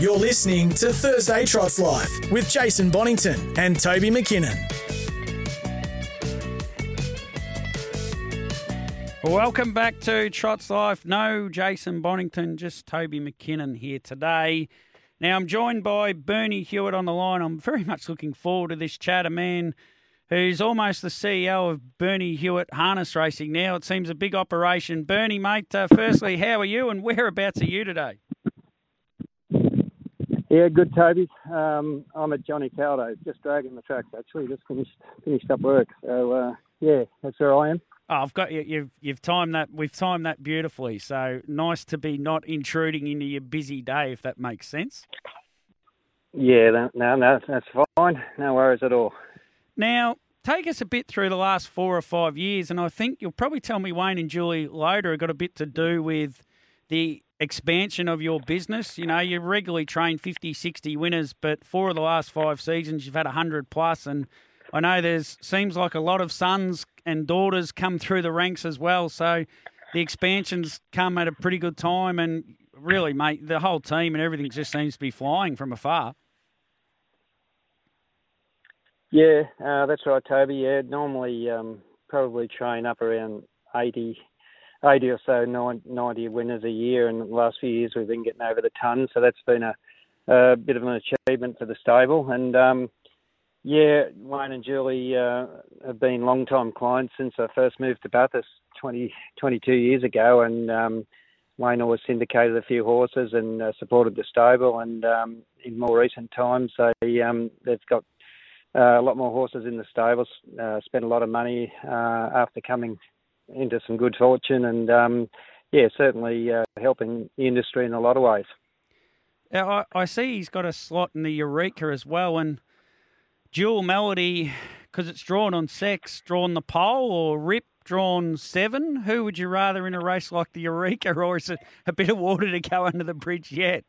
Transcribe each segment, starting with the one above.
You're listening to Thursday Trots Live with Jason Bonnington and Toby McKinnon. Welcome back to Trots Life. No Jason Bonnington, just Toby McKinnon here today. Now I'm joined by Bernie Hewitt on the line. I'm very much looking forward to this chat. A man who's almost the CEO of Bernie Hewitt Harness Racing now. It seems a big operation. Bernie, mate, uh, firstly, how are you and whereabouts are you today? Yeah, good, Toby. Um, I'm at Johnny Caldow, just dragging the tracks. Actually, just finished finished up work. So uh, yeah, that's where I am. Oh, I've got you. You've you've timed that. We've timed that beautifully. So nice to be not intruding into your busy day, if that makes sense. Yeah, that, no, no, that's fine. No worries at all. Now, take us a bit through the last four or five years, and I think you'll probably tell me Wayne and Julie Loader have got a bit to do with the expansion of your business. You know, you regularly train 50, 60 winners, but four of the last five seasons you've had 100 plus, and I know there's seems like a lot of sons and daughters come through the ranks as well. So the expansions come at a pretty good time, and really, mate, the whole team and everything just seems to be flying from afar. Yeah, uh, that's right, Toby. Yeah, normally um, probably train up around 80, 80 or so, 90 winners a year. And the last few years we've been getting over the ton, so that's been a, a bit of an achievement for the stable. And um, yeah, Wayne and Julie uh, have been long-time clients since I first moved to Bathurst 20, 22 years ago. And um, Wayne always syndicated a few horses and uh, supported the stable. And um, in more recent times, they um, they've got uh, a lot more horses in the stables. Uh, spent a lot of money uh, after coming into some good fortune, and um, yeah, certainly uh, helping the industry in a lot of ways. Now, I, I see he's got a slot in the Eureka as well, and Dual Melody, because it's drawn on sex, drawn the pole, or Rip drawn seven. Who would you rather in a race like the Eureka, or is it a bit of water to go under the bridge yet?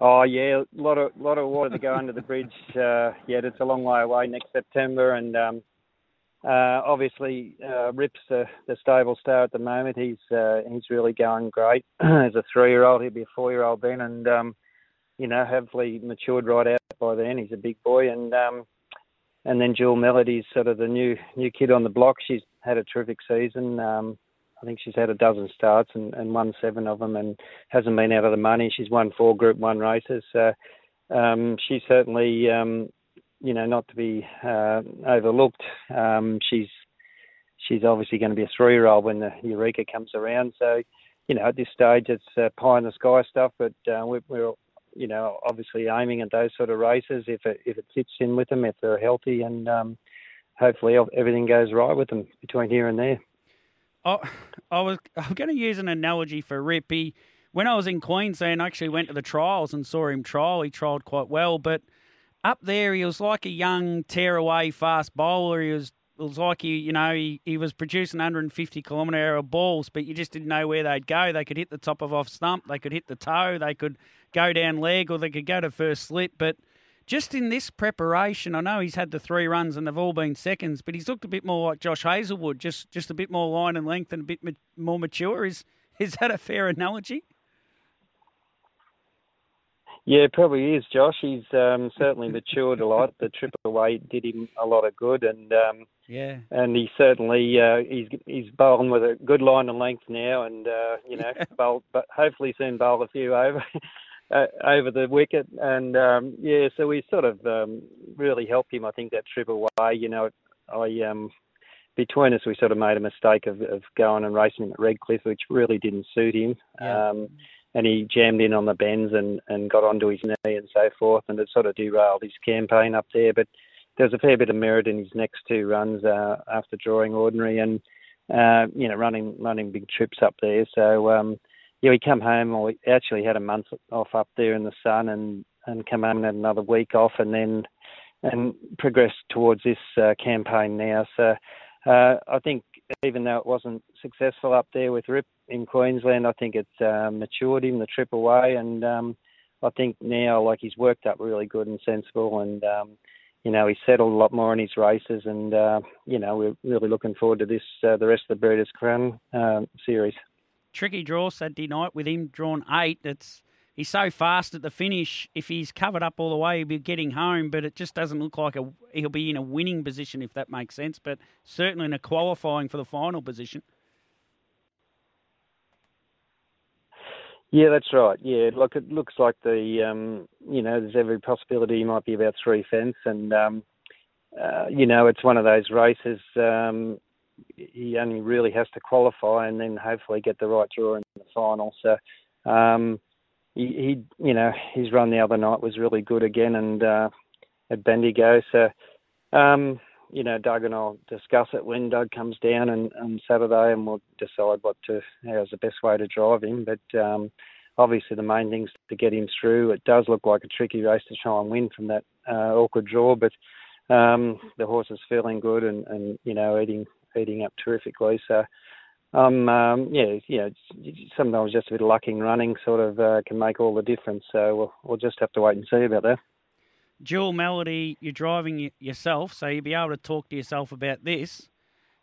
Oh yeah, a lot of lot of water to go under the bridge. Uh, yet it's a long way away next September, and um, uh, obviously uh, Rip's the, the stable star at the moment. He's uh, he's really going great as a three-year-old. He'll be a four-year-old then, and um, you know, hopefully matured right out by then. He's a big boy, and um, and then Jewel Melody's sort of the new new kid on the block. She's had a terrific season. Um, I think she's had a dozen starts and, and won seven of them and hasn't been out of the money. She's won four Group One races. So um, she's certainly, um, you know, not to be uh, overlooked. Um, she's she's obviously going to be a three-year-old when the Eureka comes around. So, you know, at this stage it's uh, pie in the sky stuff, but uh, we're, we're, you know, obviously aiming at those sort of races if it if it fits in with them, if they're healthy, and um, hopefully everything goes right with them between here and there. I, I was I'm going to use an analogy for Rippy. When I was in Queensland, I actually went to the trials and saw him trial. He trialled quite well, but up there he was like a young tearaway fast bowler. He was it was like he, you know, he, he was producing 150 kilometre hour balls, but you just didn't know where they'd go. They could hit the top of off stump, they could hit the toe, they could go down leg, or they could go to first slip. But just in this preparation, I know he's had the three runs and they've all been seconds, but he's looked a bit more like Josh Hazlewood, just just a bit more line and length and a bit ma- more mature. Is is that a fair analogy? Yeah, probably is, Josh. He's um, certainly matured a lot. The triple weight did him a lot of good, and um, yeah, and he certainly uh, he's he's bowling with a good line and length now, and uh, you know, bowl, but hopefully soon bowl a few over. Uh, over the wicket, and um, yeah, so we sort of um, really helped him. I think that triple way, you know, I um, between us we sort of made a mistake of, of going and racing him at Redcliffe, which really didn't suit him. Yeah. Um, and he jammed in on the bends and, and got onto his knee and so forth, and it sort of derailed his campaign up there. But there was a fair bit of merit in his next two runs uh, after drawing ordinary and uh, you know running running big trips up there. So um, yeah, he come home. Or actually had a month off up there in the sun, and and come home and had another week off, and then and progressed towards this uh, campaign now. So uh, I think even though it wasn't successful up there with Rip in Queensland, I think it uh, matured him the trip away, and um, I think now like he's worked up really good and sensible, and um, you know he's settled a lot more in his races, and uh, you know we're really looking forward to this uh, the rest of the Breeders' Crown uh, series. Tricky draw Saturday night with him drawn eight. It's he's so fast at the finish. If he's covered up all the way, he'll be getting home. But it just doesn't look like a, he'll be in a winning position, if that makes sense. But certainly in a qualifying for the final position. Yeah, that's right. Yeah, look, it looks like the um, you know there's every possibility he might be about three fence, and um, uh, you know it's one of those races. Um, he only really has to qualify and then hopefully get the right draw in the final. So um, he, he, you know, his run the other night was really good again, and uh, at Bendigo. So, um, you know, Doug and I'll discuss it when Doug comes down and on Saturday, and we'll decide what to how's the best way to drive him. But um, obviously, the main thing's to get him through. It does look like a tricky race to try and win from that uh, awkward draw, but um, the horse is feeling good and, and you know eating eating up terrifically. So um, um, yeah, yeah. Sometimes just a bit of luck in running sort of uh, can make all the difference. So we'll, we'll just have to wait and see about that. Dual Melody, you're driving yourself, so you'll be able to talk to yourself about this.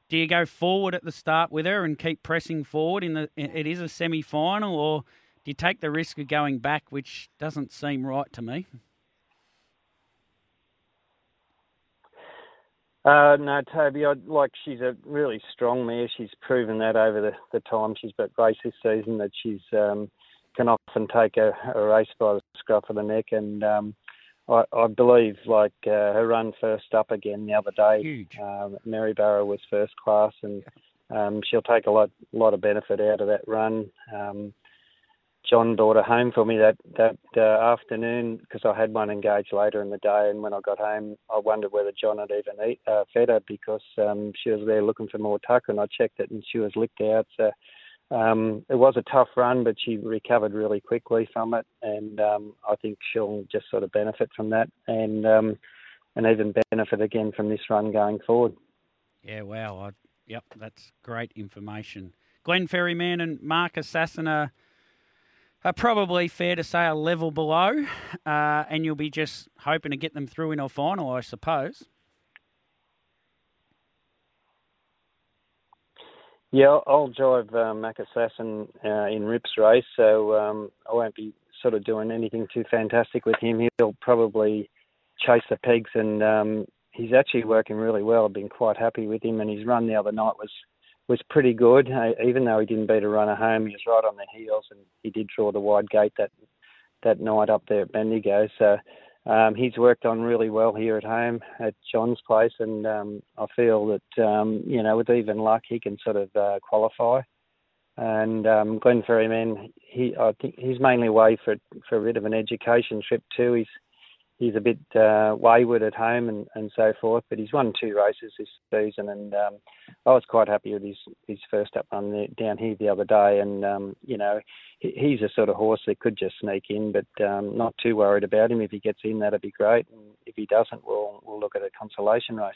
Do you go forward at the start with her and keep pressing forward? In the it is a semi-final, or do you take the risk of going back, which doesn't seem right to me? Uh, no, Toby, I like she's a really strong mare. She's proven that over the, the time she's been raced this season that she's um, can often take a, a race by the scruff of the neck. And um, I, I believe like uh, her run first up again the other day. Huge. Um, Maryborough was first class, and um, she'll take a lot lot of benefit out of that run. Um, John brought her home for me that that uh, afternoon because I had one engaged later in the day, and when I got home, I wondered whether John had even eat, uh, fed her because um, she was there looking for more tuck, and I checked it, and she was licked out. So um, it was a tough run, but she recovered really quickly from it, and um, I think she'll just sort of benefit from that, and um, and even benefit again from this run going forward. Yeah, wow. I, yep, that's great information. Glenn Ferryman and Marcus Sassoner are probably fair to say a level below, uh, and you'll be just hoping to get them through in a final, I suppose. Yeah, I'll drive uh, Mac Assassin uh, in Rip's race, so um, I won't be sort of doing anything too fantastic with him. He'll probably chase the pegs, and um, he's actually working really well. I've been quite happy with him, and his run the other night was was pretty good. Uh, even though he didn't beat a runner home, he was right on the heels, and he did draw the wide gate that that night up there at Bendigo. So um, he's worked on really well here at home at John's place, and um, I feel that um, you know with even luck he can sort of uh, qualify. And um, Glenn Ferryman, he I think he's mainly away for for a bit of an education trip too. He's he's a bit uh, wayward at home and, and so forth. But he's won two races this season, and um, I was quite happy with his his first up run there, down here the other day. And um, you know, he, he's a sort of horse that could just sneak in, but um, not too worried about him. If he gets in, that'd be great. And if he doesn't, we'll we'll look at a consolation race.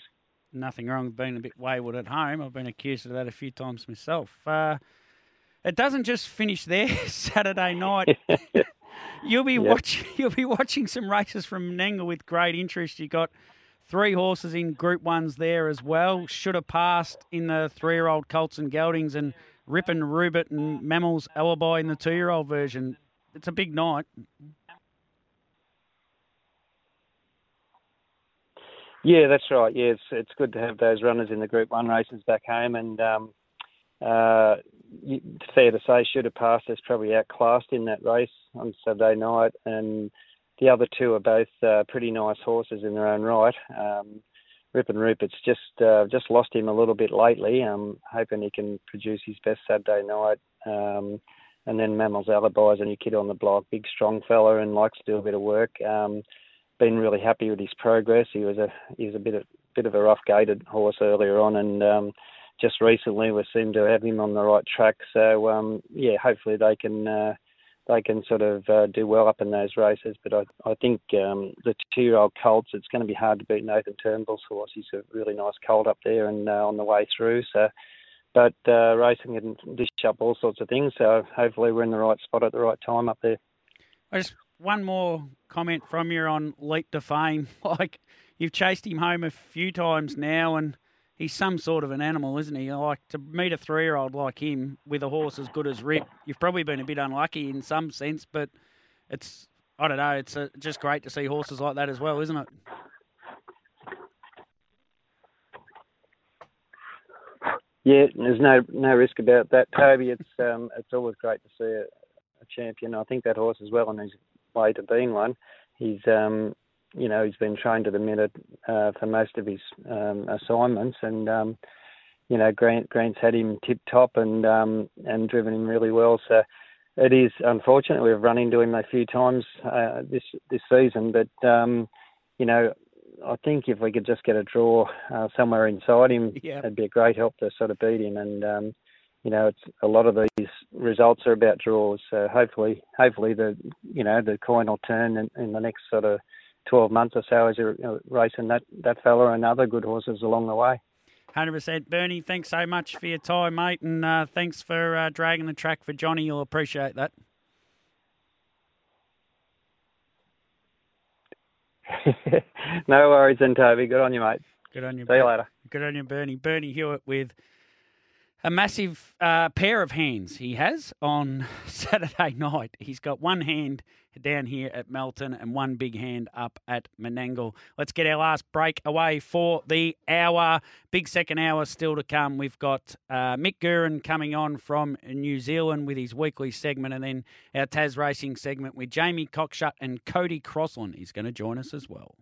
Nothing wrong with being a bit wayward at home. I've been accused of that a few times myself. Uh, it doesn't just finish there Saturday night. You'll be yep. watching. You'll be watching some races from Nanga with great interest. You got three horses in Group Ones there as well. Should have passed in the three-year-old Colts and Geldings, and Rippin' Rubit and Mammals Alibi in the two-year-old version. It's a big night. Yeah, that's right. Yeah, it's it's good to have those runners in the Group One races back home, and um, uh, fair to say, should have passed. Is probably outclassed in that race on Saturday night, and the other two are both uh, pretty nice horses in their own right. Um, Rip and Rupert's just uh, just lost him a little bit lately. I'm hoping he can produce his best Saturday night. Um, and then Mammals Alibi is a new kid on the block, big strong fella and likes to do a bit of work. Um, been really happy with his progress. He was a he was a bit of bit of a rough gated horse earlier on, and um, just recently we seem to have him on the right track. So um, yeah, hopefully they can uh, they can sort of uh, do well up in those races. But I I think um, the two year old colts, it's going to be hard to beat Nathan Turnbull's horse. He's a really nice colt up there and uh, on the way through. So. But uh, racing can dish up all sorts of things, so hopefully we're in the right spot at the right time up there. I just one more comment from you on Leap to Fame. Like you've chased him home a few times now, and he's some sort of an animal, isn't he? Like to meet a three-year-old like him with a horse as good as Rip, you've probably been a bit unlucky in some sense, but it's I don't know. It's a, uh, just great to see horses like that as well, isn't it? Yeah, there's no no risk about that, Toby. It's um, it's always great to see a, a champion. I think that horse is well on his way to being one. He's um, you know he's been trained to the minute uh, for most of his um, assignments, and um, you know Grant Grant's had him tip top and um, and driven him really well. So it is unfortunate we've run into him a few times uh, this this season, but um, you know I think if we could just get a draw uh, somewhere inside him, yeah. it'd be a great help to sort of beat him. And um, you know, it's a lot of these results are about draws. So hopefully, hopefully the you know the coin will turn in, in the next sort of 12 months or so as you're you know, racing that that fella and other good horses along the way. Hundred percent, Bernie. Thanks so much for your time, mate, and uh, thanks for uh, dragging the track for Johnny. You'll appreciate that. no worries, then, Toby. Good on you, mate. Good on you. See you later. Good on you, Bernie. Bernie Hewitt with a massive uh, pair of hands he has on Saturday night. He's got one hand down here at Melton and one big hand up at Menangle. Let's get our last break away for the hour. Big second hour still to come. We've got uh, Mick Guerin coming on from New Zealand with his weekly segment and then our Tas Racing segment with Jamie Cockshut and Cody Crossland is going to join us as well.